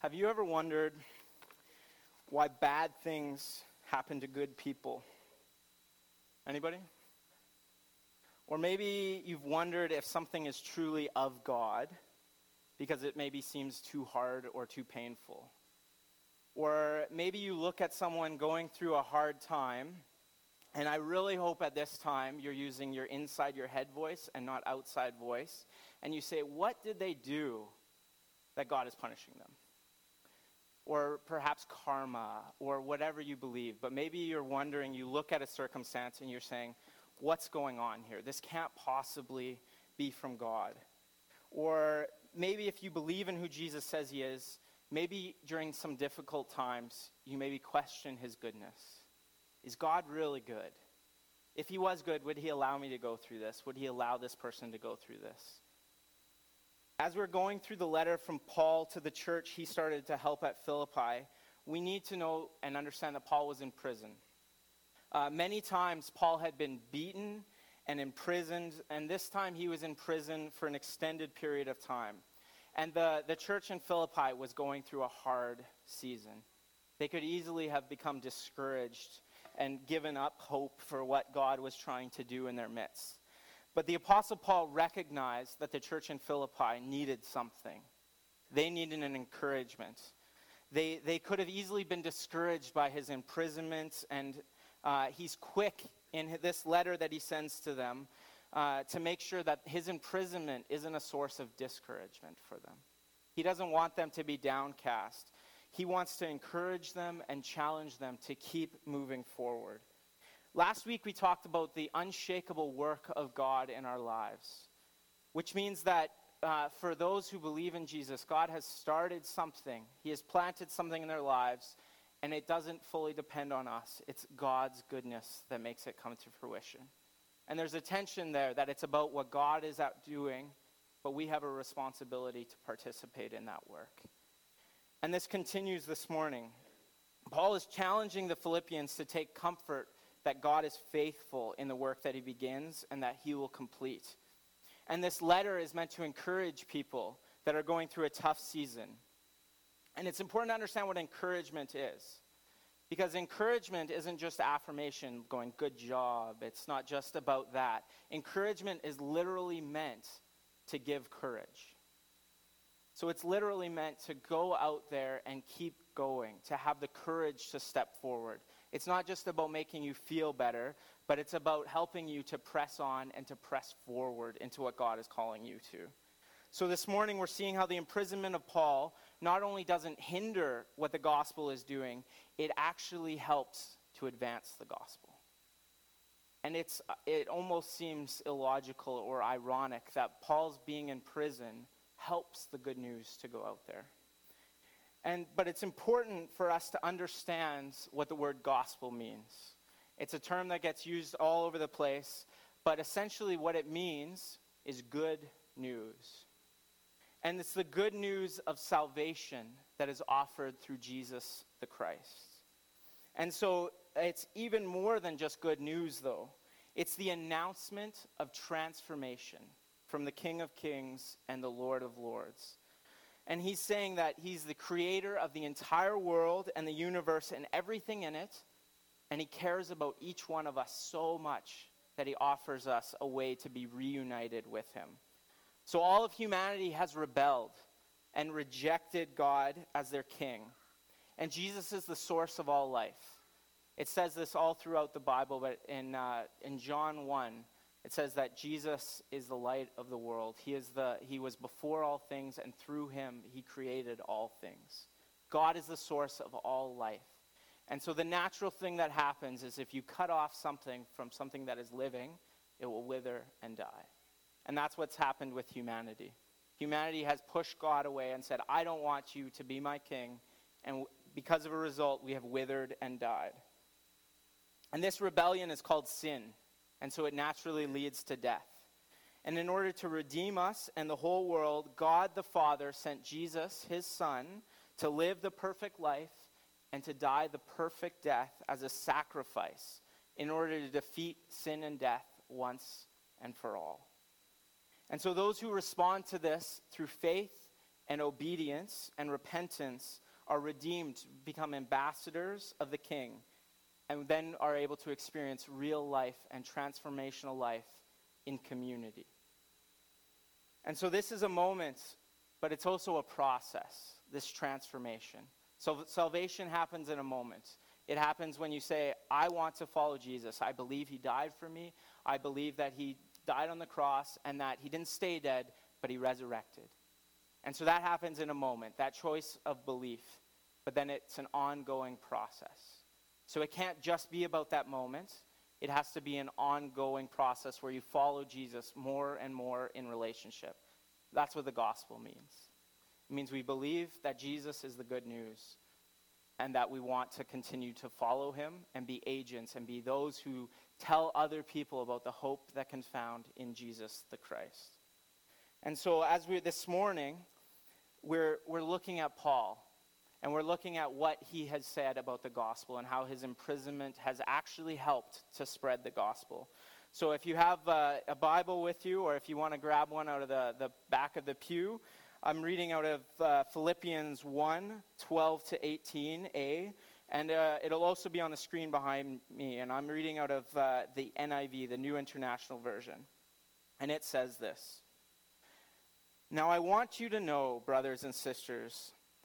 Have you ever wondered why bad things happen to good people? Anybody? Or maybe you've wondered if something is truly of God because it maybe seems too hard or too painful. Or maybe you look at someone going through a hard time, and I really hope at this time you're using your inside your head voice and not outside voice, and you say, What did they do that God is punishing them? Or perhaps karma, or whatever you believe. But maybe you're wondering, you look at a circumstance and you're saying, What's going on here? This can't possibly be from God. Or maybe if you believe in who Jesus says he is, maybe during some difficult times, you maybe question his goodness. Is God really good? If he was good, would he allow me to go through this? Would he allow this person to go through this? As we're going through the letter from Paul to the church he started to help at Philippi, we need to know and understand that Paul was in prison. Uh, many times, Paul had been beaten and imprisoned, and this time he was in prison for an extended period of time. And the, the church in Philippi was going through a hard season. They could easily have become discouraged and given up hope for what God was trying to do in their midst. But the Apostle Paul recognized that the church in Philippi needed something. They needed an encouragement. They, they could have easily been discouraged by his imprisonment, and uh, he's quick in this letter that he sends to them uh, to make sure that his imprisonment isn't a source of discouragement for them. He doesn't want them to be downcast. He wants to encourage them and challenge them to keep moving forward. Last week, we talked about the unshakable work of God in our lives, which means that uh, for those who believe in Jesus, God has started something, He has planted something in their lives, and it doesn't fully depend on us. It's God's goodness that makes it come to fruition. And there's a tension there that it's about what God is out doing, but we have a responsibility to participate in that work. And this continues this morning. Paul is challenging the Philippians to take comfort that God is faithful in the work that he begins and that he will complete. And this letter is meant to encourage people that are going through a tough season. And it's important to understand what encouragement is. Because encouragement isn't just affirmation, going, good job. It's not just about that. Encouragement is literally meant to give courage. So it's literally meant to go out there and keep going, to have the courage to step forward. It's not just about making you feel better, but it's about helping you to press on and to press forward into what God is calling you to. So this morning we're seeing how the imprisonment of Paul not only doesn't hinder what the gospel is doing, it actually helps to advance the gospel. And it's, it almost seems illogical or ironic that Paul's being in prison helps the good news to go out there. And, but it's important for us to understand what the word gospel means. It's a term that gets used all over the place, but essentially what it means is good news. And it's the good news of salvation that is offered through Jesus the Christ. And so it's even more than just good news, though. It's the announcement of transformation from the King of Kings and the Lord of Lords. And he's saying that he's the creator of the entire world and the universe and everything in it. And he cares about each one of us so much that he offers us a way to be reunited with him. So all of humanity has rebelled and rejected God as their king. And Jesus is the source of all life. It says this all throughout the Bible, but in, uh, in John 1, it says that Jesus is the light of the world. He, is the, he was before all things, and through him, he created all things. God is the source of all life. And so the natural thing that happens is if you cut off something from something that is living, it will wither and die. And that's what's happened with humanity. Humanity has pushed God away and said, I don't want you to be my king. And because of a result, we have withered and died. And this rebellion is called sin and so it naturally leads to death. And in order to redeem us and the whole world, God the Father sent Jesus, his Son, to live the perfect life and to die the perfect death as a sacrifice in order to defeat sin and death once and for all. And so those who respond to this through faith and obedience and repentance are redeemed become ambassadors of the king and then are able to experience real life and transformational life in community. And so this is a moment, but it's also a process, this transformation. So salvation happens in a moment. It happens when you say, I want to follow Jesus. I believe he died for me. I believe that he died on the cross and that he didn't stay dead, but he resurrected. And so that happens in a moment, that choice of belief. But then it's an ongoing process. So it can't just be about that moment. It has to be an ongoing process where you follow Jesus more and more in relationship. That's what the gospel means. It means we believe that Jesus is the good news and that we want to continue to follow him and be agents and be those who tell other people about the hope that can found in Jesus the Christ. And so as we this morning we're we're looking at Paul and we're looking at what he has said about the gospel and how his imprisonment has actually helped to spread the gospel. So if you have uh, a Bible with you or if you want to grab one out of the, the back of the pew, I'm reading out of uh, Philippians 1 12 to 18a. And uh, it'll also be on the screen behind me. And I'm reading out of uh, the NIV, the New International Version. And it says this Now I want you to know, brothers and sisters,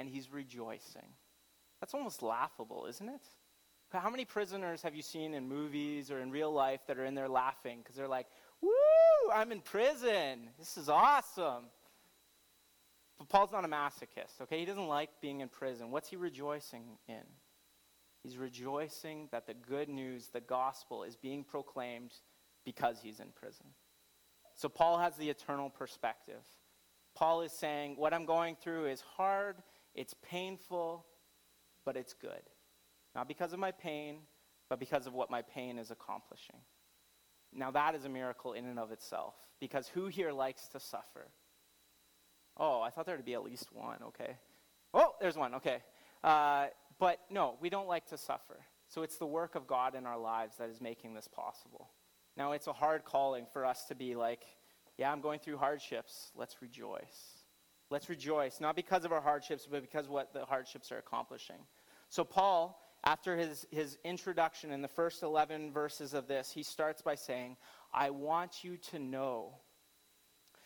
and he's rejoicing. That's almost laughable, isn't it? How many prisoners have you seen in movies or in real life that are in there laughing because they're like, woo, I'm in prison. This is awesome. But Paul's not a masochist, okay? He doesn't like being in prison. What's he rejoicing in? He's rejoicing that the good news, the gospel, is being proclaimed because he's in prison. So Paul has the eternal perspective. Paul is saying, What I'm going through is hard, it's painful, but it's good. Not because of my pain, but because of what my pain is accomplishing. Now, that is a miracle in and of itself, because who here likes to suffer? Oh, I thought there would be at least one, okay. Oh, there's one, okay. Uh, but no, we don't like to suffer. So it's the work of God in our lives that is making this possible. Now, it's a hard calling for us to be like, yeah, I'm going through hardships. Let's rejoice. Let's rejoice, not because of our hardships, but because what the hardships are accomplishing. So, Paul after his, his introduction in the first 11 verses of this, he starts by saying, I want you to know.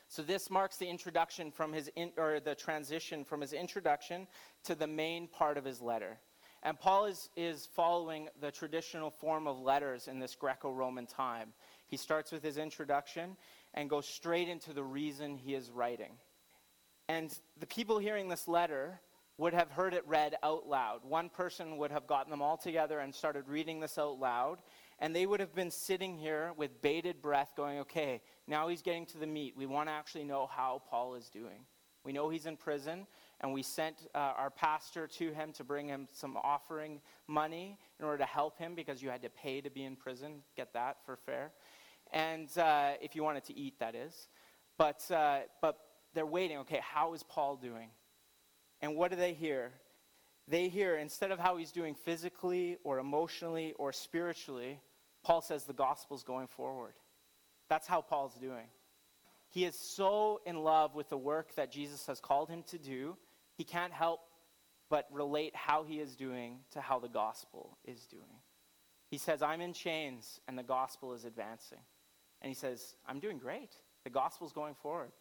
So this marks the introduction from his, in, or the transition from his introduction to the main part of his letter. And Paul is, is following the traditional form of letters in this Greco Roman time. He starts with his introduction and goes straight into the reason he is writing. And the people hearing this letter would have heard it read out loud. One person would have gotten them all together and started reading this out loud, and they would have been sitting here with bated breath, going, okay, now he's getting to the meat. We want to actually know how Paul is doing. We know he's in prison, and we sent uh, our pastor to him to bring him some offering money in order to help him because you had to pay to be in prison. Get that for fair. And uh, if you wanted to eat, that is. But, uh, but they're waiting, okay, how is Paul doing? And what do they hear? They hear, instead of how he's doing physically or emotionally or spiritually, Paul says the gospel's going forward. That's how Paul's doing. He is so in love with the work that Jesus has called him to do, he can't help but relate how he is doing to how the gospel is doing. He says, I'm in chains and the gospel is advancing. And he says, I'm doing great. The gospel's going forward.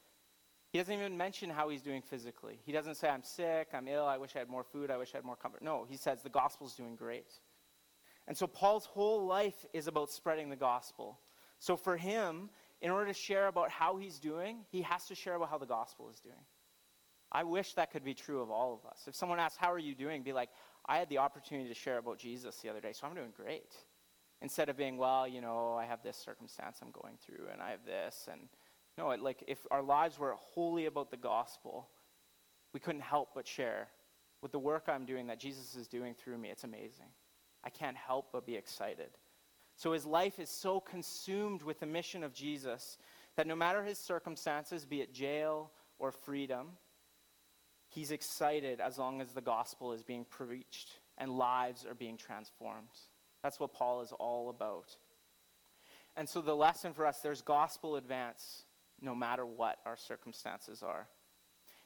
He doesn't even mention how he's doing physically. He doesn't say, I'm sick, I'm ill, I wish I had more food, I wish I had more comfort. No, he says the gospel's doing great. And so Paul's whole life is about spreading the gospel. So for him, in order to share about how he's doing, he has to share about how the gospel is doing. I wish that could be true of all of us. If someone asks, How are you doing? be like, I had the opportunity to share about Jesus the other day, so I'm doing great. Instead of being, Well, you know, I have this circumstance I'm going through, and I have this. And no, it, like if our lives were wholly about the gospel, we couldn't help but share with the work I'm doing that Jesus is doing through me. It's amazing. I can't help but be excited. So his life is so consumed with the mission of Jesus that no matter his circumstances, be it jail or freedom, he's excited as long as the gospel is being preached and lives are being transformed. That's what Paul is all about. And so the lesson for us there's gospel advance no matter what our circumstances are.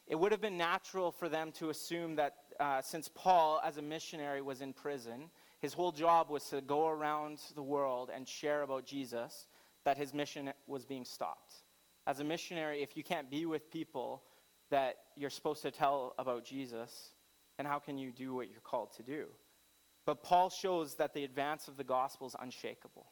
It would have been natural for them to assume that uh, since Paul, as a missionary, was in prison, his whole job was to go around the world and share about Jesus, that his mission was being stopped. As a missionary, if you can't be with people that you're supposed to tell about Jesus, then how can you do what you're called to do? But Paul shows that the advance of the gospel is unshakable.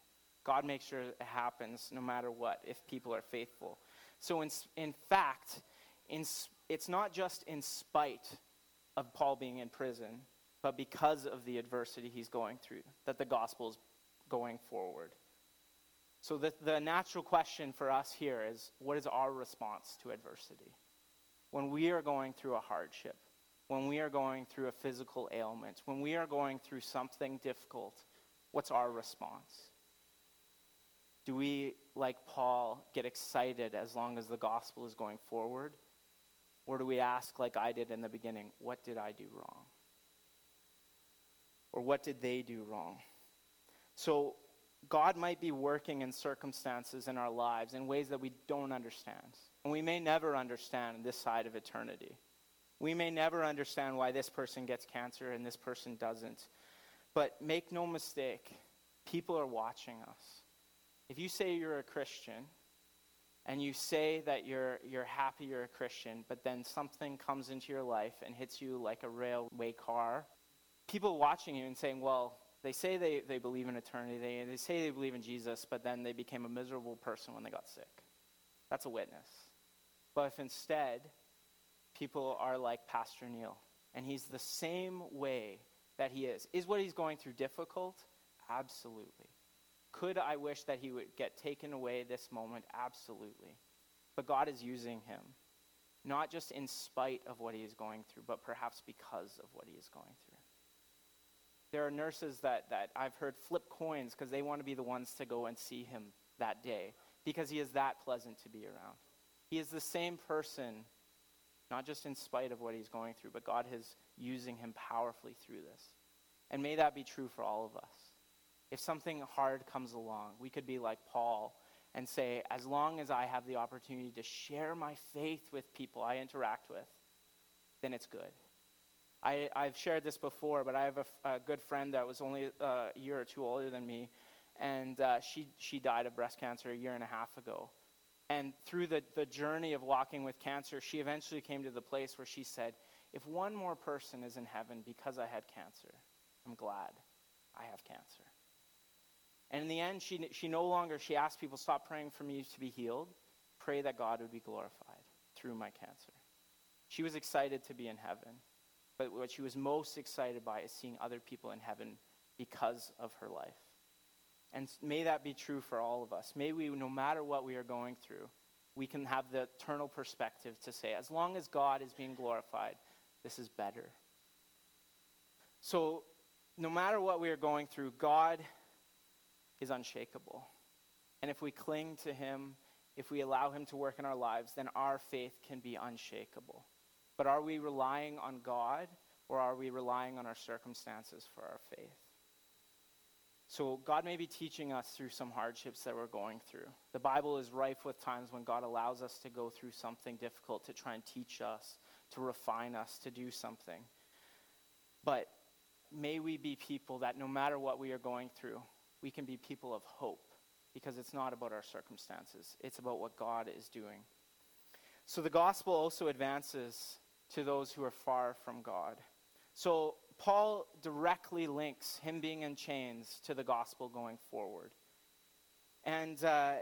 God makes sure it happens no matter what if people are faithful. So, in, in fact, in, it's not just in spite of Paul being in prison, but because of the adversity he's going through, that the gospel is going forward. So, the, the natural question for us here is what is our response to adversity? When we are going through a hardship, when we are going through a physical ailment, when we are going through something difficult, what's our response? Do we, like Paul, get excited as long as the gospel is going forward? Or do we ask, like I did in the beginning, what did I do wrong? or what did they do wrong? So, God might be working in circumstances in our lives in ways that we don't understand. And we may never understand this side of eternity. We may never understand why this person gets cancer and this person doesn't. But make no mistake, people are watching us. If you say you're a Christian and you say that you're, you're happy you're a Christian, but then something comes into your life and hits you like a railway car people watching you and saying, well, they say they, they believe in eternity, they, they say they believe in Jesus, but then they became a miserable person when they got sick. That's a witness. But if instead people are like Pastor Neil, and he's the same way that he is, is what he's going through difficult? Absolutely. Could I wish that he would get taken away this moment? Absolutely. But God is using him, not just in spite of what he is going through, but perhaps because of what he is going through. There are nurses that, that I've heard flip coins because they want to be the ones to go and see him that day because he is that pleasant to be around. He is the same person, not just in spite of what he's going through, but God is using him powerfully through this. And may that be true for all of us. If something hard comes along, we could be like Paul and say, as long as I have the opportunity to share my faith with people I interact with, then it's good. I, I've shared this before, but I have a, a good friend that was only uh, a year or two older than me, and uh, she, she died of breast cancer a year and a half ago. And through the, the journey of walking with cancer, she eventually came to the place where she said, If one more person is in heaven because I had cancer, I'm glad I have cancer. And in the end, she, she no longer, she asked people, stop praying for me to be healed. Pray that God would be glorified through my cancer. She was excited to be in heaven. But what she was most excited by is seeing other people in heaven because of her life. And may that be true for all of us. May we, no matter what we are going through, we can have the eternal perspective to say, as long as God is being glorified, this is better. So, no matter what we are going through, God is unshakable. And if we cling to Him, if we allow Him to work in our lives, then our faith can be unshakable. But are we relying on God or are we relying on our circumstances for our faith? So, God may be teaching us through some hardships that we're going through. The Bible is rife with times when God allows us to go through something difficult to try and teach us, to refine us, to do something. But may we be people that no matter what we are going through, we can be people of hope because it's not about our circumstances, it's about what God is doing. So the gospel also advances to those who are far from God. So Paul directly links him being in chains to the gospel going forward. And uh,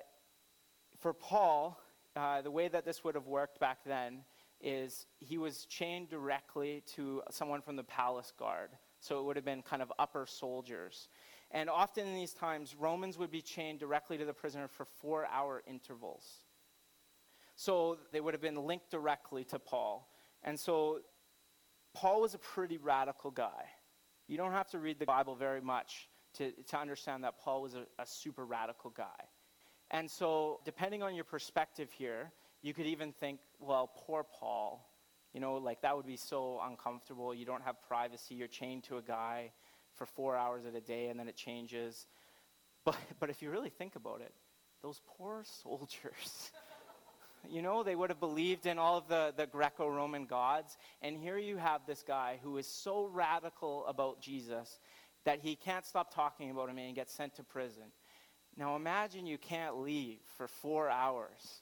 for Paul, uh, the way that this would have worked back then is he was chained directly to someone from the palace guard. So it would have been kind of upper soldiers. And often in these times, Romans would be chained directly to the prisoner for four hour intervals. So they would have been linked directly to Paul. And so Paul was a pretty radical guy. You don't have to read the Bible very much to, to understand that Paul was a, a super radical guy. And so, depending on your perspective here, you could even think, well, poor Paul. You know, like that would be so uncomfortable. You don't have privacy. You're chained to a guy for four hours of a day and then it changes. But, but if you really think about it, those poor soldiers, you know, they would have believed in all of the, the Greco Roman gods. And here you have this guy who is so radical about Jesus that he can't stop talking about him and gets sent to prison. Now imagine you can't leave for four hours.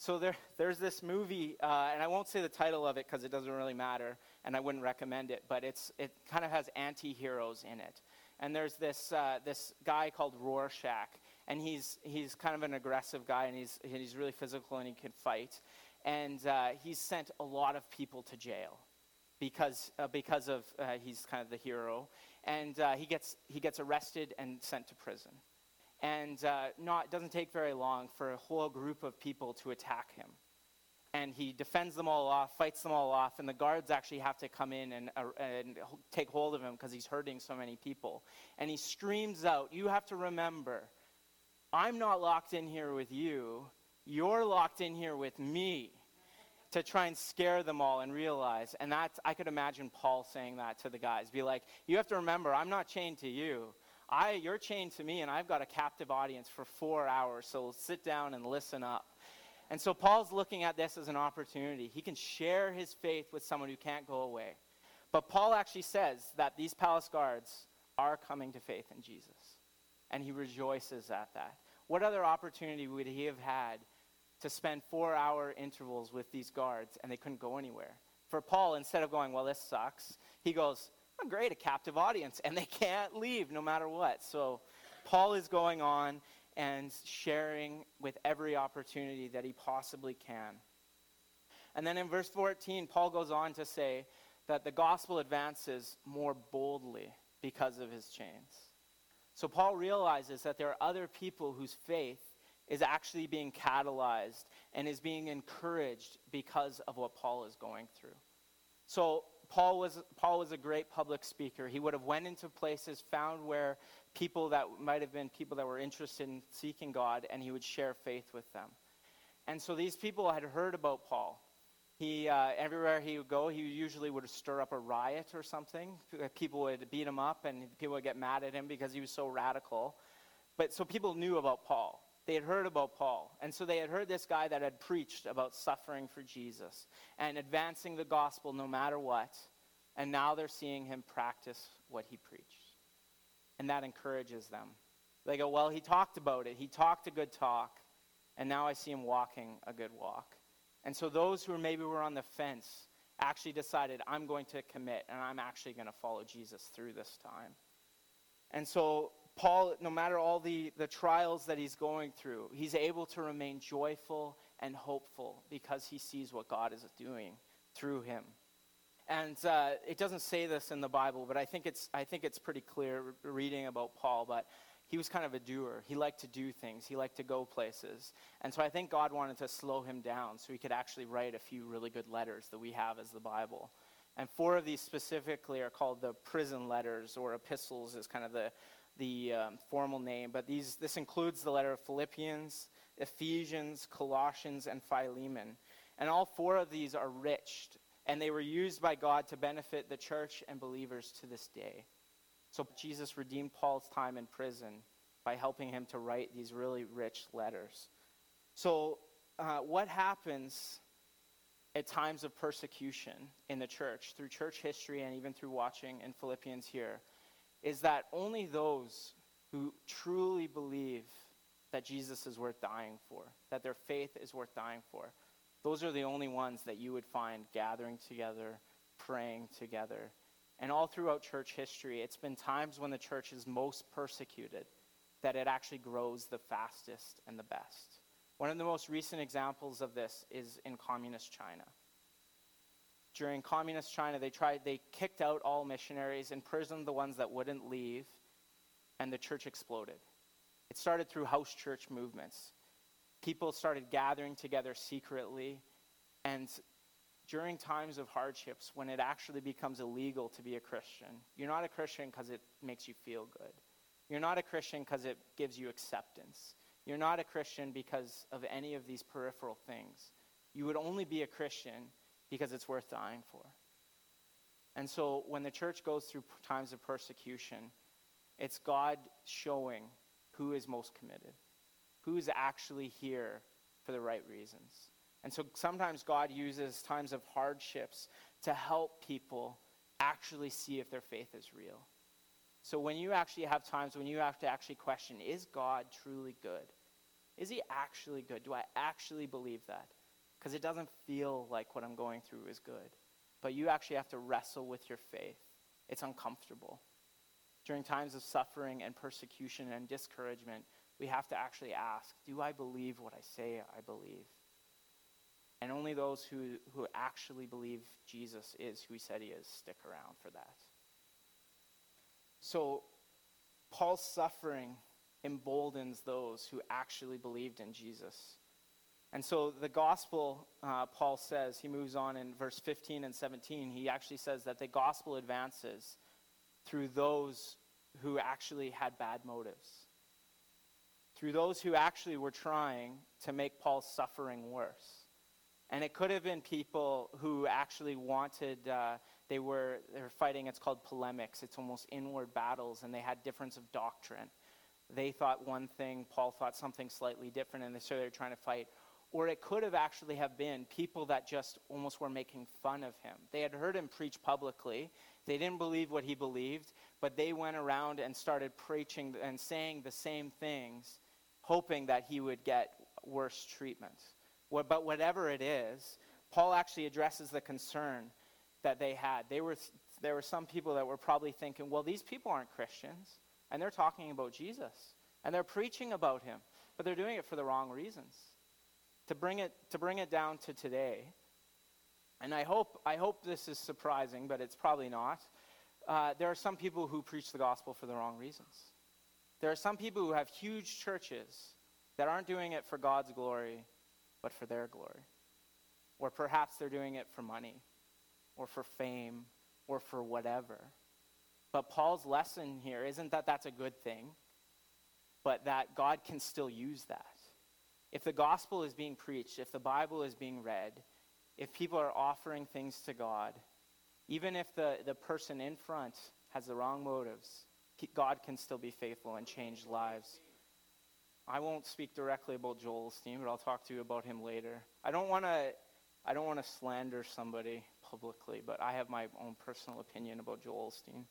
So there, there's this movie, uh, and I won't say the title of it because it doesn't really matter, and I wouldn't recommend it, but it's, it kind of has anti heroes in it. And there's this, uh, this guy called Rorschach, and he's, he's kind of an aggressive guy, and he's, he's really physical and he can fight. And uh, he's sent a lot of people to jail because, uh, because of uh, he's kind of the hero. And uh, he, gets, he gets arrested and sent to prison. And uh, not, it doesn't take very long for a whole group of people to attack him. And he defends them all off, fights them all off, and the guards actually have to come in and, uh, and take hold of him because he's hurting so many people. And he screams out, You have to remember, I'm not locked in here with you, you're locked in here with me to try and scare them all and realize. And that's, I could imagine Paul saying that to the guys. Be like, you have to remember, I'm not chained to you. I, you're chained to me, and I've got a captive audience for four hours, so sit down and listen up. And so Paul's looking at this as an opportunity. He can share his faith with someone who can't go away. But Paul actually says that these palace guards are coming to faith in Jesus. And he rejoices at that. What other opportunity would he have had to spend four hour intervals with these guards and they couldn't go anywhere? For Paul, instead of going, well, this sucks, he goes, great, a captive audience, and they can't leave no matter what. So Paul is going on and sharing with every opportunity that he possibly can. And then in verse 14, Paul goes on to say that the gospel advances more boldly because of his chains. So Paul realizes that there are other people whose faith is actually being catalyzed and is being encouraged because of what Paul is going through. So Paul was, Paul was a great public speaker. He would have went into places, found where people that might have been people that were interested in seeking God, and he would share faith with them. And so these people had heard about Paul. He, uh, everywhere he would go, he usually would stir up a riot or something. People would beat him up, and people would get mad at him because he was so radical. But so people knew about Paul. They had heard about Paul. And so they had heard this guy that had preached about suffering for Jesus and advancing the gospel no matter what. And now they're seeing him practice what he preached. And that encourages them. They go, Well, he talked about it. He talked a good talk. And now I see him walking a good walk. And so those who maybe were on the fence actually decided, I'm going to commit and I'm actually going to follow Jesus through this time. And so Paul, no matter all the, the trials that he's going through, he's able to remain joyful and hopeful because he sees what God is doing through him. And uh, it doesn't say this in the Bible, but I think, it's, I think it's pretty clear reading about Paul. But he was kind of a doer. He liked to do things, he liked to go places. And so I think God wanted to slow him down so he could actually write a few really good letters that we have as the Bible. And four of these specifically are called the prison letters or epistles, is kind of the, the um, formal name, but these, this includes the letter of Philippians, Ephesians, Colossians, and Philemon. And all four of these are rich, and they were used by God to benefit the church and believers to this day. So Jesus redeemed Paul's time in prison by helping him to write these really rich letters. So, uh, what happens at times of persecution in the church, through church history and even through watching in Philippians here? Is that only those who truly believe that Jesus is worth dying for, that their faith is worth dying for, those are the only ones that you would find gathering together, praying together. And all throughout church history, it's been times when the church is most persecuted that it actually grows the fastest and the best. One of the most recent examples of this is in communist China. During communist China, they tried they kicked out all missionaries, imprisoned the ones that wouldn't leave, and the church exploded. It started through house church movements. People started gathering together secretly, and during times of hardships, when it actually becomes illegal to be a Christian, you're not a Christian because it makes you feel good. You're not a Christian because it gives you acceptance. You're not a Christian because of any of these peripheral things. You would only be a Christian because it's worth dying for. And so when the church goes through times of persecution, it's God showing who is most committed, who is actually here for the right reasons. And so sometimes God uses times of hardships to help people actually see if their faith is real. So when you actually have times when you have to actually question, is God truly good? Is he actually good? Do I actually believe that? Because it doesn't feel like what I'm going through is good. But you actually have to wrestle with your faith. It's uncomfortable. During times of suffering and persecution and discouragement, we have to actually ask, do I believe what I say I believe? And only those who, who actually believe Jesus is who he said he is stick around for that. So, Paul's suffering emboldens those who actually believed in Jesus. And so, the gospel, uh, Paul says, he moves on in verse 15 and 17, he actually says that the gospel advances through those who actually had bad motives, through those who actually were trying to make Paul's suffering worse. And it could have been people who actually wanted, uh, they, were, they were fighting, it's called polemics. It's almost inward battles, and they had difference of doctrine. They thought one thing, Paul thought something slightly different, and so they were trying to fight. Or it could have actually have been people that just almost were making fun of him. They had heard him preach publicly. They didn't believe what he believed, but they went around and started preaching and saying the same things, hoping that he would get worse treatment. But whatever it is, Paul actually addresses the concern that they had. They were, there were some people that were probably thinking, well, these people aren't Christians, and they're talking about Jesus, and they're preaching about him, but they're doing it for the wrong reasons. To bring it, to bring it down to today, and I hope, I hope this is surprising, but it's probably not. Uh, there are some people who preach the gospel for the wrong reasons. There are some people who have huge churches that aren't doing it for God's glory, but for their glory. Or perhaps they're doing it for money, or for fame, or for whatever. But Paul's lesson here isn't that that's a good thing, but that God can still use that. If the gospel is being preached, if the Bible is being read, if people are offering things to God, even if the, the person in front has the wrong motives, God can still be faithful and change lives. I won't speak directly about Joel Osteen, but I'll talk to you about him later. I don't want to I don't want to slander somebody publicly, but I have my own personal opinion about Joel Osteen.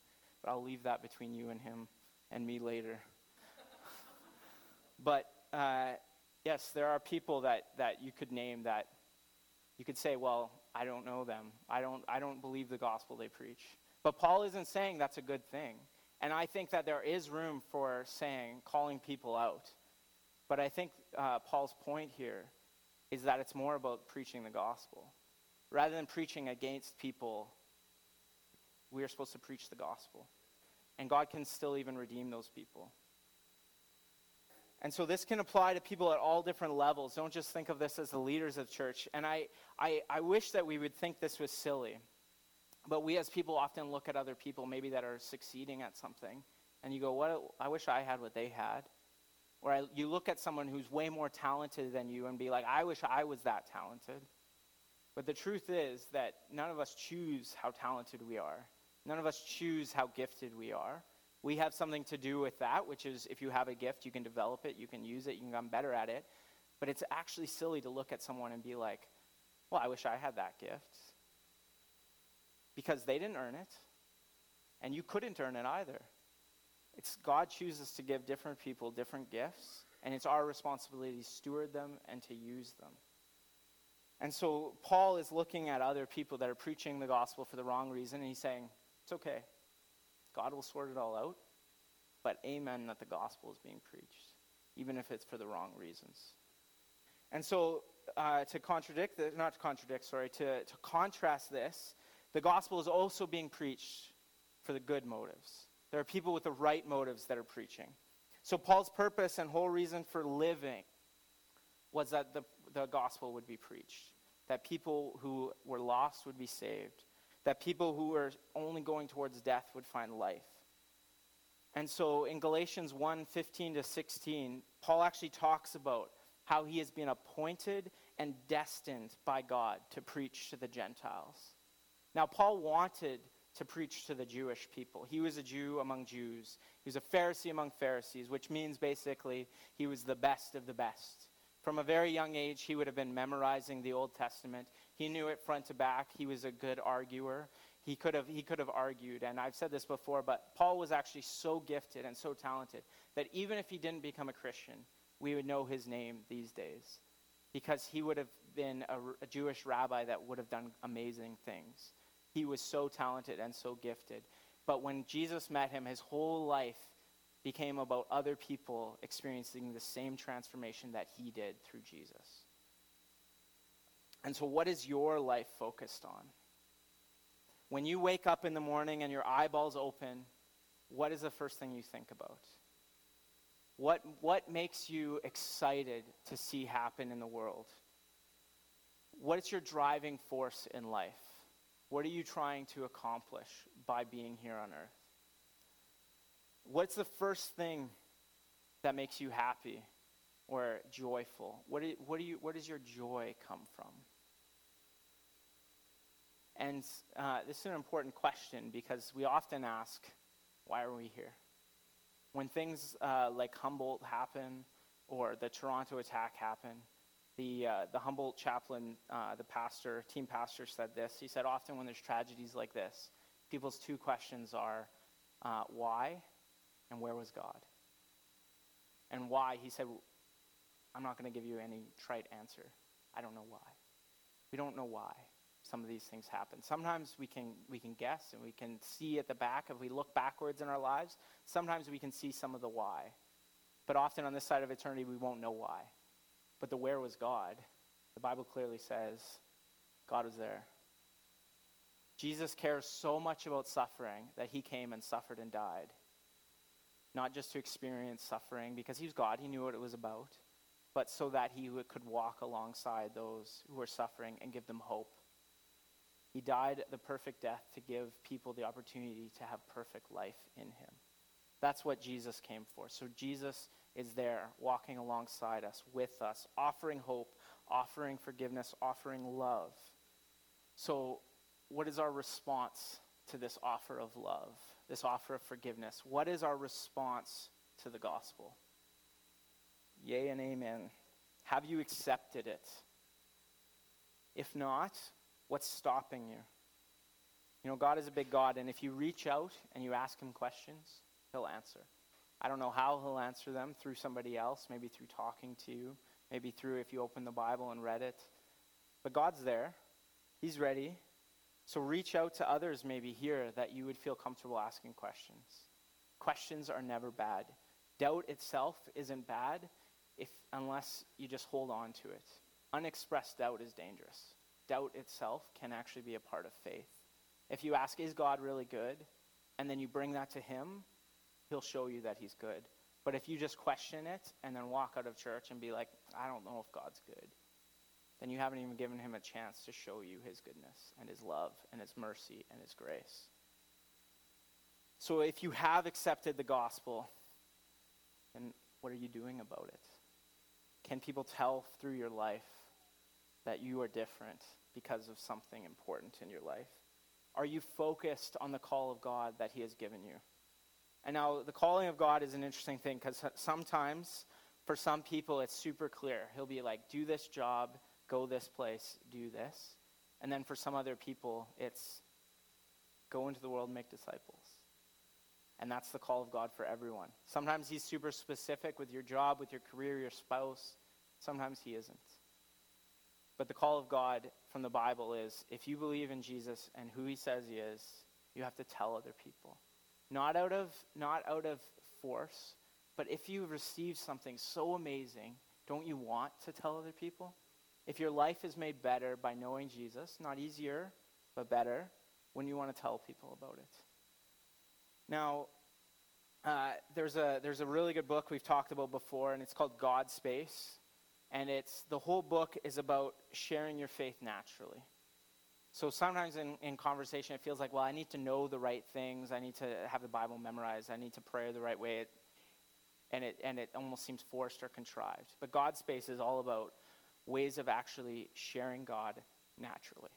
But I'll leave that between you and him and me later. but uh, yes, there are people that, that you could name that you could say, well, I don't know them. I don't, I don't believe the gospel they preach. But Paul isn't saying that's a good thing. And I think that there is room for saying, calling people out. But I think uh, Paul's point here is that it's more about preaching the gospel. Rather than preaching against people, we are supposed to preach the gospel. And God can still even redeem those people. And so this can apply to people at all different levels. Don't just think of this as the leaders of church. And I, I, I wish that we would think this was silly. But we as people often look at other people maybe that are succeeding at something. And you go, what, I wish I had what they had. Or I, you look at someone who's way more talented than you and be like, I wish I was that talented. But the truth is that none of us choose how talented we are. None of us choose how gifted we are. We have something to do with that, which is if you have a gift, you can develop it, you can use it, you can become better at it. But it's actually silly to look at someone and be like, well, I wish I had that gift. Because they didn't earn it, and you couldn't earn it either. It's God chooses to give different people different gifts, and it's our responsibility to steward them and to use them. And so Paul is looking at other people that are preaching the gospel for the wrong reason, and he's saying, It's okay. God will sort it all out. But amen that the gospel is being preached, even if it's for the wrong reasons. And so, uh, to contradict, the, not to contradict, sorry, to, to contrast this, the gospel is also being preached for the good motives. There are people with the right motives that are preaching. So, Paul's purpose and whole reason for living was that the, the gospel would be preached, that people who were lost would be saved, that people who were only going towards death would find life. And so in Galatians 1 15 to 16, Paul actually talks about how he has been appointed and destined by God to preach to the Gentiles. Now, Paul wanted to preach to the Jewish people. He was a Jew among Jews, he was a Pharisee among Pharisees, which means basically he was the best of the best. From a very young age, he would have been memorizing the Old Testament. He knew it front to back. He was a good arguer. He could have, he could have argued. And I've said this before, but Paul was actually so gifted and so talented that even if he didn't become a Christian, we would know his name these days because he would have been a, a Jewish rabbi that would have done amazing things. He was so talented and so gifted. But when Jesus met him, his whole life became about other people experiencing the same transformation that he did through Jesus. And so, what is your life focused on? When you wake up in the morning and your eyeballs open, what is the first thing you think about? What, what makes you excited to see happen in the world? What is your driving force in life? What are you trying to accomplish by being here on earth? What's the first thing that makes you happy or joyful? What, do, what, do you, where does your joy come from? And uh, this is an important question because we often ask, why are we here? When things uh, like Humboldt happen or the Toronto attack happen, the, uh, the Humboldt chaplain, uh, the pastor, team pastor said this. He said, often when there's tragedies like this, people's two questions are, uh, why and where was God? And why, he said, I'm not going to give you any trite answer. I don't know why. We don't know why some of these things happen. Sometimes we can, we can guess and we can see at the back, if we look backwards in our lives, sometimes we can see some of the why. But often on this side of eternity, we won't know why. But the where was God? The Bible clearly says God was there. Jesus cares so much about suffering that he came and suffered and died not just to experience suffering because he was God, he knew what it was about, but so that he could walk alongside those who were suffering and give them hope. He died the perfect death to give people the opportunity to have perfect life in him. That's what Jesus came for. So Jesus is there walking alongside us, with us, offering hope, offering forgiveness, offering love. So, what is our response to this offer of love? this offer of forgiveness. What is our response to the gospel? Yea and amen. Have you accepted it? If not, what's stopping you? You know, God is a big God, and if you reach out and you ask Him questions, He'll answer. I don't know how He'll answer them through somebody else, maybe through talking to you, maybe through if you open the Bible and read it. But God's there, He's ready, so reach out to others maybe here that you would feel comfortable asking questions. Questions are never bad. Doubt itself isn't bad if unless you just hold on to it. Unexpressed doubt is dangerous. Doubt itself can actually be a part of faith. If you ask, is God really good? And then you bring that to him, he'll show you that he's good. But if you just question it and then walk out of church and be like, I don't know if God's good, then you haven't even given him a chance to show you his goodness and his love and his mercy and his grace. So if you have accepted the gospel, then what are you doing about it? Can people tell through your life that you are different because of something important in your life? Are you focused on the call of God that he has given you? And now, the calling of God is an interesting thing because sometimes for some people it's super clear. He'll be like, do this job go this place, do this. And then for some other people, it's go into the world, make disciples. And that's the call of God for everyone. Sometimes He's super specific with your job, with your career, your spouse. Sometimes He isn't. But the call of God from the Bible is if you believe in Jesus and who he says he is, you have to tell other people. Not out of not out of force, but if you receive something so amazing, don't you want to tell other people? If your life is made better by knowing Jesus, not easier, but better, when you want to tell people about it. Now, uh, there's, a, there's a really good book we've talked about before, and it's called God Space. And it's the whole book is about sharing your faith naturally. So sometimes in, in conversation, it feels like, well, I need to know the right things. I need to have the Bible memorized. I need to pray the right way. It, and, it, and it almost seems forced or contrived. But God Space is all about ways of actually sharing God naturally,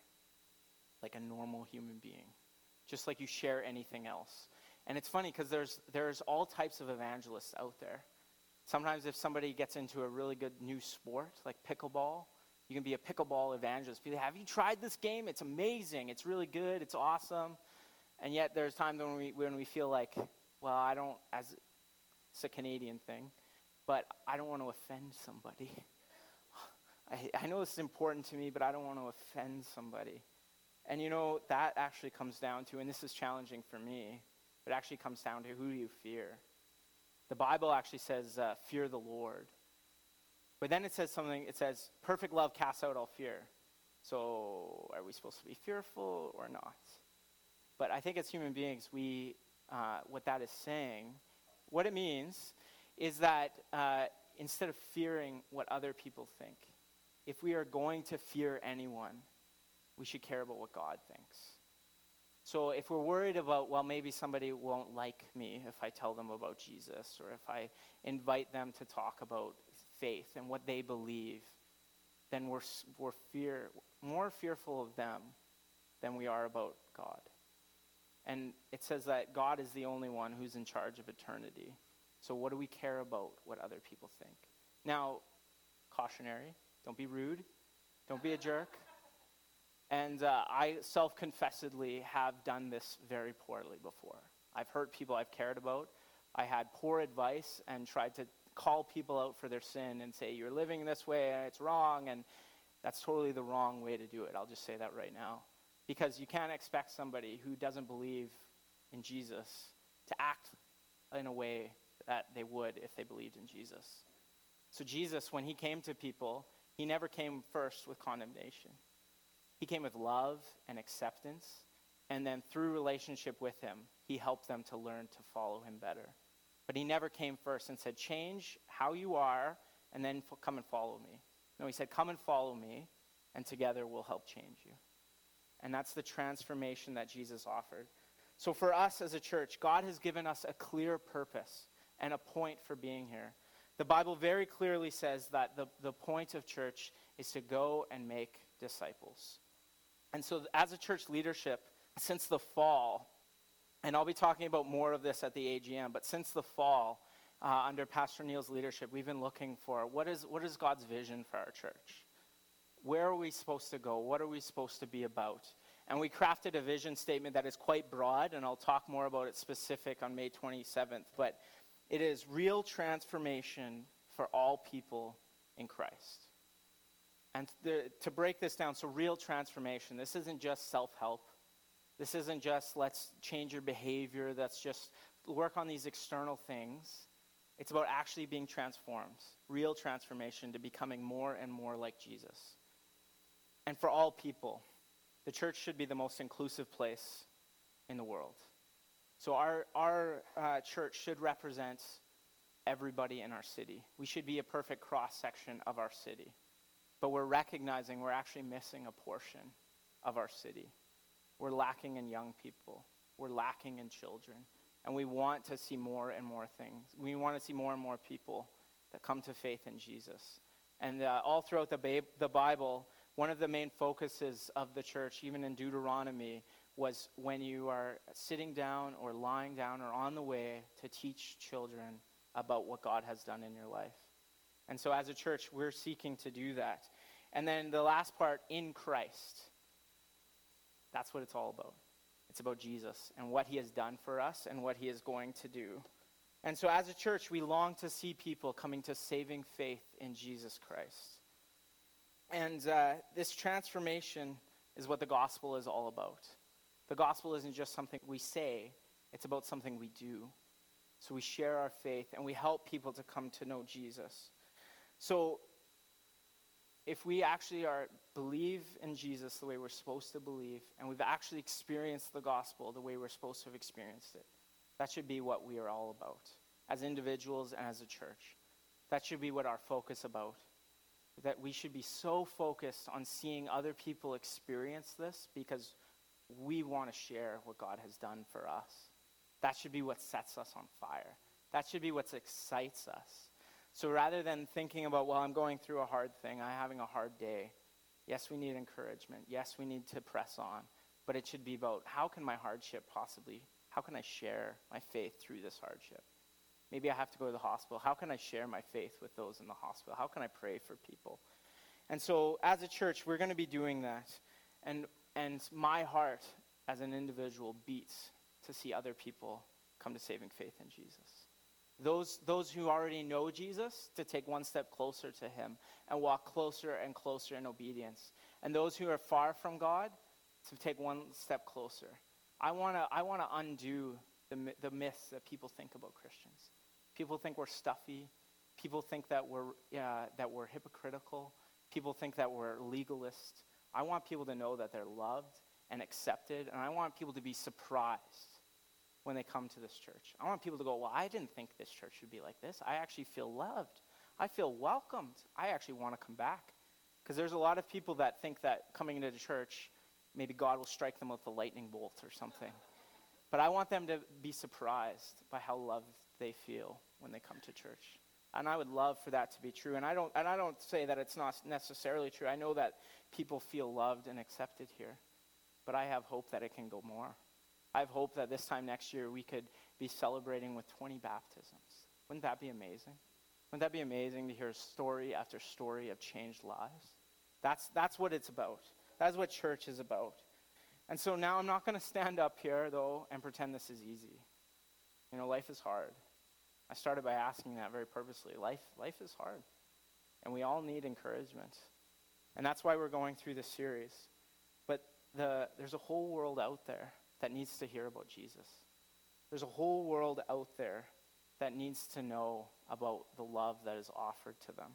like a normal human being, just like you share anything else. And it's funny because there's, there's all types of evangelists out there. Sometimes if somebody gets into a really good new sport, like pickleball, you can be a pickleball evangelist. Like, have you tried this game? It's amazing. It's really good. It's awesome. And yet there's times when we, when we feel like, well, I don't, as it's a Canadian thing, but I don't want to offend somebody. I, I know this is important to me, but I don't want to offend somebody. And you know, that actually comes down to, and this is challenging for me, it actually comes down to who do you fear? The Bible actually says, uh, fear the Lord. But then it says something, it says, perfect love casts out all fear. So are we supposed to be fearful or not? But I think as human beings, we, uh, what that is saying, what it means is that uh, instead of fearing what other people think, if we are going to fear anyone, we should care about what God thinks. So if we're worried about, well, maybe somebody won't like me if I tell them about Jesus, or if I invite them to talk about faith and what they believe, then we're, we're fear, more fearful of them than we are about God. And it says that God is the only one who's in charge of eternity. So what do we care about what other people think? Now, cautionary, don't be rude, don't be a jerk. And uh, I self confessedly have done this very poorly before. I've hurt people I've cared about. I had poor advice and tried to call people out for their sin and say, You're living this way and it's wrong. And that's totally the wrong way to do it. I'll just say that right now. Because you can't expect somebody who doesn't believe in Jesus to act in a way that they would if they believed in Jesus. So, Jesus, when he came to people, he never came first with condemnation. He came with love and acceptance. And then through relationship with him, he helped them to learn to follow him better. But he never came first and said, Change how you are, and then come and follow me. No, he said, Come and follow me, and together we'll help change you. And that's the transformation that Jesus offered. So for us as a church, God has given us a clear purpose and a point for being here. The Bible very clearly says that the, the point of church is to go and make disciples. And so, as a church leadership, since the fall, and I'll be talking about more of this at the AGM, but since the fall, uh, under Pastor Neil's leadership, we've been looking for what is, what is God's vision for our church? Where are we supposed to go? What are we supposed to be about? And we crafted a vision statement that is quite broad, and I'll talk more about it specific on May 27th. But it is real transformation for all people in Christ. And the, to break this down, so real transformation, this isn't just self help. This isn't just let's change your behavior, that's just work on these external things. It's about actually being transformed, real transformation to becoming more and more like Jesus. And for all people, the church should be the most inclusive place in the world. So our, our uh, church should represent everybody in our city. We should be a perfect cross section of our city. But we're recognizing we're actually missing a portion of our city. We're lacking in young people. We're lacking in children. And we want to see more and more things. We want to see more and more people that come to faith in Jesus. And uh, all throughout the, ba- the Bible, one of the main focuses of the church, even in Deuteronomy, was when you are sitting down or lying down or on the way to teach children about what God has done in your life. And so as a church, we're seeking to do that. And then the last part, in Christ. That's what it's all about. It's about Jesus and what he has done for us and what he is going to do. And so as a church, we long to see people coming to saving faith in Jesus Christ. And uh, this transformation is what the gospel is all about. The gospel isn't just something we say, it's about something we do. So we share our faith and we help people to come to know Jesus. So if we actually are believe in Jesus the way we're supposed to believe and we've actually experienced the gospel the way we're supposed to have experienced it, that should be what we are all about as individuals and as a church. That should be what our focus about. That we should be so focused on seeing other people experience this because we want to share what God has done for us. That should be what sets us on fire. That should be what excites us. So rather than thinking about, well, I'm going through a hard thing, I'm having a hard day, yes, we need encouragement. Yes, we need to press on. But it should be about how can my hardship possibly, how can I share my faith through this hardship? Maybe I have to go to the hospital. How can I share my faith with those in the hospital? How can I pray for people? And so as a church, we're going to be doing that. And, and my heart as an individual beats to see other people come to saving faith in Jesus. Those, those who already know Jesus to take one step closer to him and walk closer and closer in obedience. And those who are far from God to take one step closer. I want to I wanna undo the, the myths that people think about Christians. People think we're stuffy. People think that we're, uh, that we're hypocritical. People think that we're legalist. I want people to know that they're loved and accepted, and I want people to be surprised when they come to this church. I want people to go, Well, I didn't think this church should be like this. I actually feel loved. I feel welcomed. I actually want to come back. Because there's a lot of people that think that coming into the church, maybe God will strike them with a lightning bolt or something. But I want them to be surprised by how loved they feel when they come to church. And I would love for that to be true. And I don't, and I don't say that it's not necessarily true. I know that people feel loved and accepted here. But I have hope that it can go more. I have hope that this time next year we could be celebrating with 20 baptisms. Wouldn't that be amazing? Wouldn't that be amazing to hear story after story of changed lives? That's, that's what it's about. That's what church is about. And so now I'm not going to stand up here, though, and pretend this is easy. You know, life is hard. I started by asking that very purposely. Life, life is hard. And we all need encouragement. And that's why we're going through this series. But the, there's a whole world out there that needs to hear about Jesus. There's a whole world out there that needs to know about the love that is offered to them.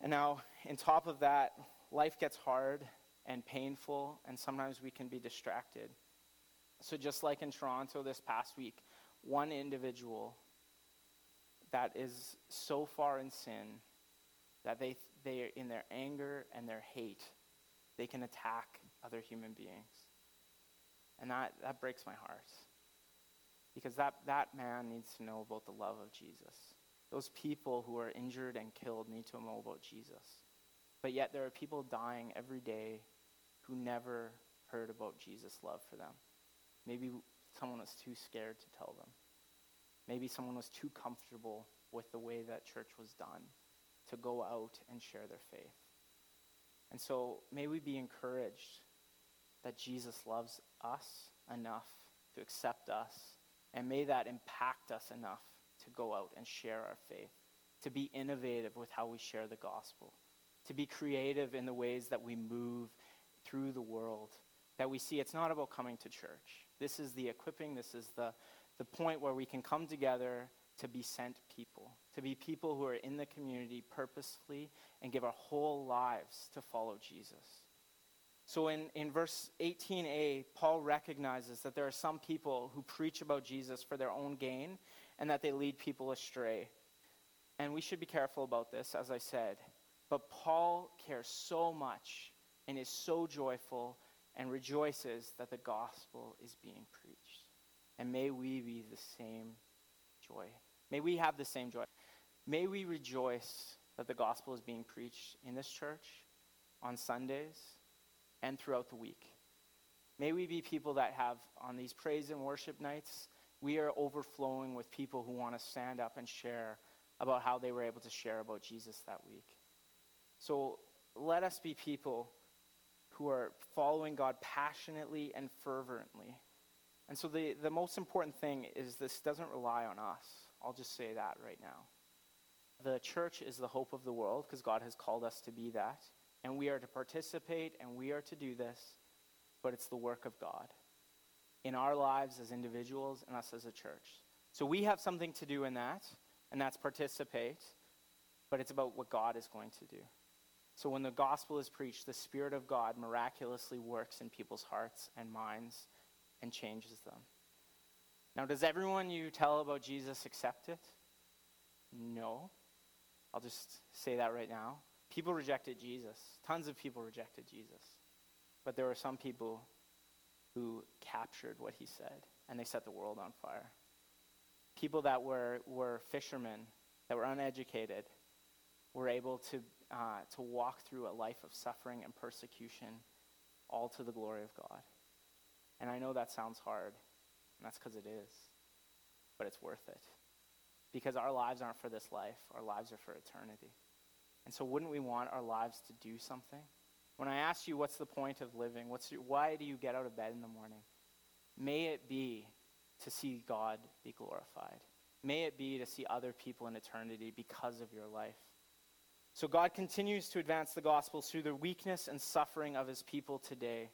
And now, in top of that, life gets hard and painful, and sometimes we can be distracted. So, just like in Toronto this past week, one individual that is so far in sin that they, they in their anger and their hate, they can attack other human beings. And that, that breaks my heart. Because that, that man needs to know about the love of Jesus. Those people who are injured and killed need to know about Jesus. But yet there are people dying every day who never heard about Jesus' love for them. Maybe someone was too scared to tell them. Maybe someone was too comfortable with the way that church was done to go out and share their faith. And so may we be encouraged that Jesus loves us enough to accept us, and may that impact us enough to go out and share our faith, to be innovative with how we share the gospel, to be creative in the ways that we move through the world, that we see it's not about coming to church. This is the equipping, this is the, the point where we can come together to be sent people, to be people who are in the community purposefully and give our whole lives to follow Jesus. So in, in verse 18a, Paul recognizes that there are some people who preach about Jesus for their own gain and that they lead people astray. And we should be careful about this, as I said. But Paul cares so much and is so joyful and rejoices that the gospel is being preached. And may we be the same joy. May we have the same joy. May we rejoice that the gospel is being preached in this church on Sundays and throughout the week. May we be people that have, on these praise and worship nights, we are overflowing with people who want to stand up and share about how they were able to share about Jesus that week. So let us be people who are following God passionately and fervently. And so the, the most important thing is this doesn't rely on us. I'll just say that right now. the church is the hope of the world because God has called us to be that. And we are to participate and we are to do this, but it's the work of God in our lives as individuals and us as a church. So we have something to do in that, and that's participate, but it's about what God is going to do. So when the gospel is preached, the Spirit of God miraculously works in people's hearts and minds and changes them. Now, does everyone you tell about Jesus accept it? No. I'll just say that right now. People rejected Jesus. Tons of people rejected Jesus. But there were some people who captured what he said, and they set the world on fire. People that were, were fishermen, that were uneducated, were able to, uh, to walk through a life of suffering and persecution, all to the glory of God. And I know that sounds hard, and that's because it is. But it's worth it. Because our lives aren't for this life, our lives are for eternity. And so, wouldn't we want our lives to do something? When I ask you, what's the point of living? What's your, why do you get out of bed in the morning? May it be to see God be glorified. May it be to see other people in eternity because of your life. So God continues to advance the gospel through the weakness and suffering of his people today.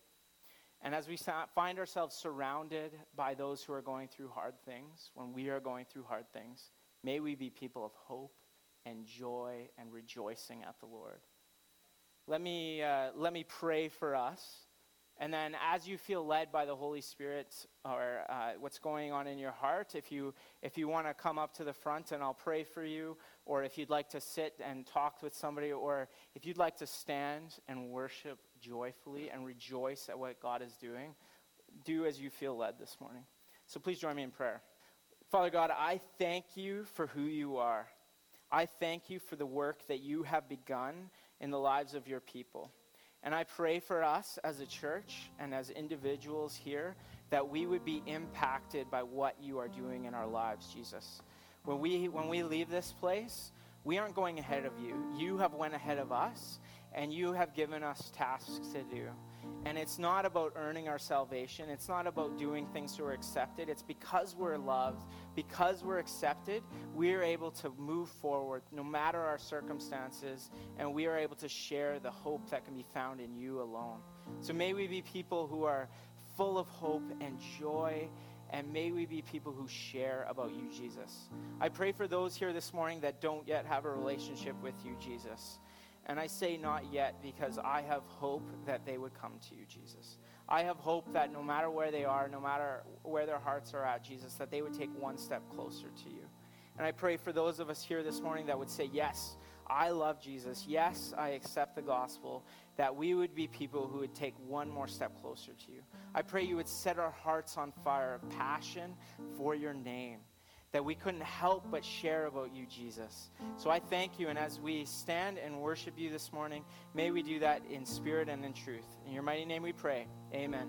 And as we find ourselves surrounded by those who are going through hard things, when we are going through hard things, may we be people of hope and joy and rejoicing at the Lord. Let me, uh, let me pray for us. And then, as you feel led by the Holy Spirit or uh, what's going on in your heart, if you, if you want to come up to the front and I'll pray for you, or if you'd like to sit and talk with somebody, or if you'd like to stand and worship joyfully and rejoice at what God is doing, do as you feel led this morning. So please join me in prayer. Father God, I thank you for who you are. I thank you for the work that you have begun in the lives of your people. And I pray for us as a church and as individuals here that we would be impacted by what you are doing in our lives, Jesus. When we, when we leave this place, we aren't going ahead of you. You have went ahead of us, and you have given us tasks to do. And it's not about earning our salvation. It's not about doing things so we're accepted. It's because we're loved, because we're accepted, we are able to move forward no matter our circumstances, and we are able to share the hope that can be found in you alone. So may we be people who are full of hope and joy, and may we be people who share about you, Jesus. I pray for those here this morning that don't yet have a relationship with you, Jesus. And I say not yet because I have hope that they would come to you, Jesus. I have hope that no matter where they are, no matter where their hearts are at, Jesus, that they would take one step closer to you. And I pray for those of us here this morning that would say, Yes, I love Jesus. Yes, I accept the gospel. That we would be people who would take one more step closer to you. I pray you would set our hearts on fire of passion for your name that we couldn't help but share about you, Jesus. So I thank you. And as we stand and worship you this morning, may we do that in spirit and in truth. In your mighty name we pray. Amen.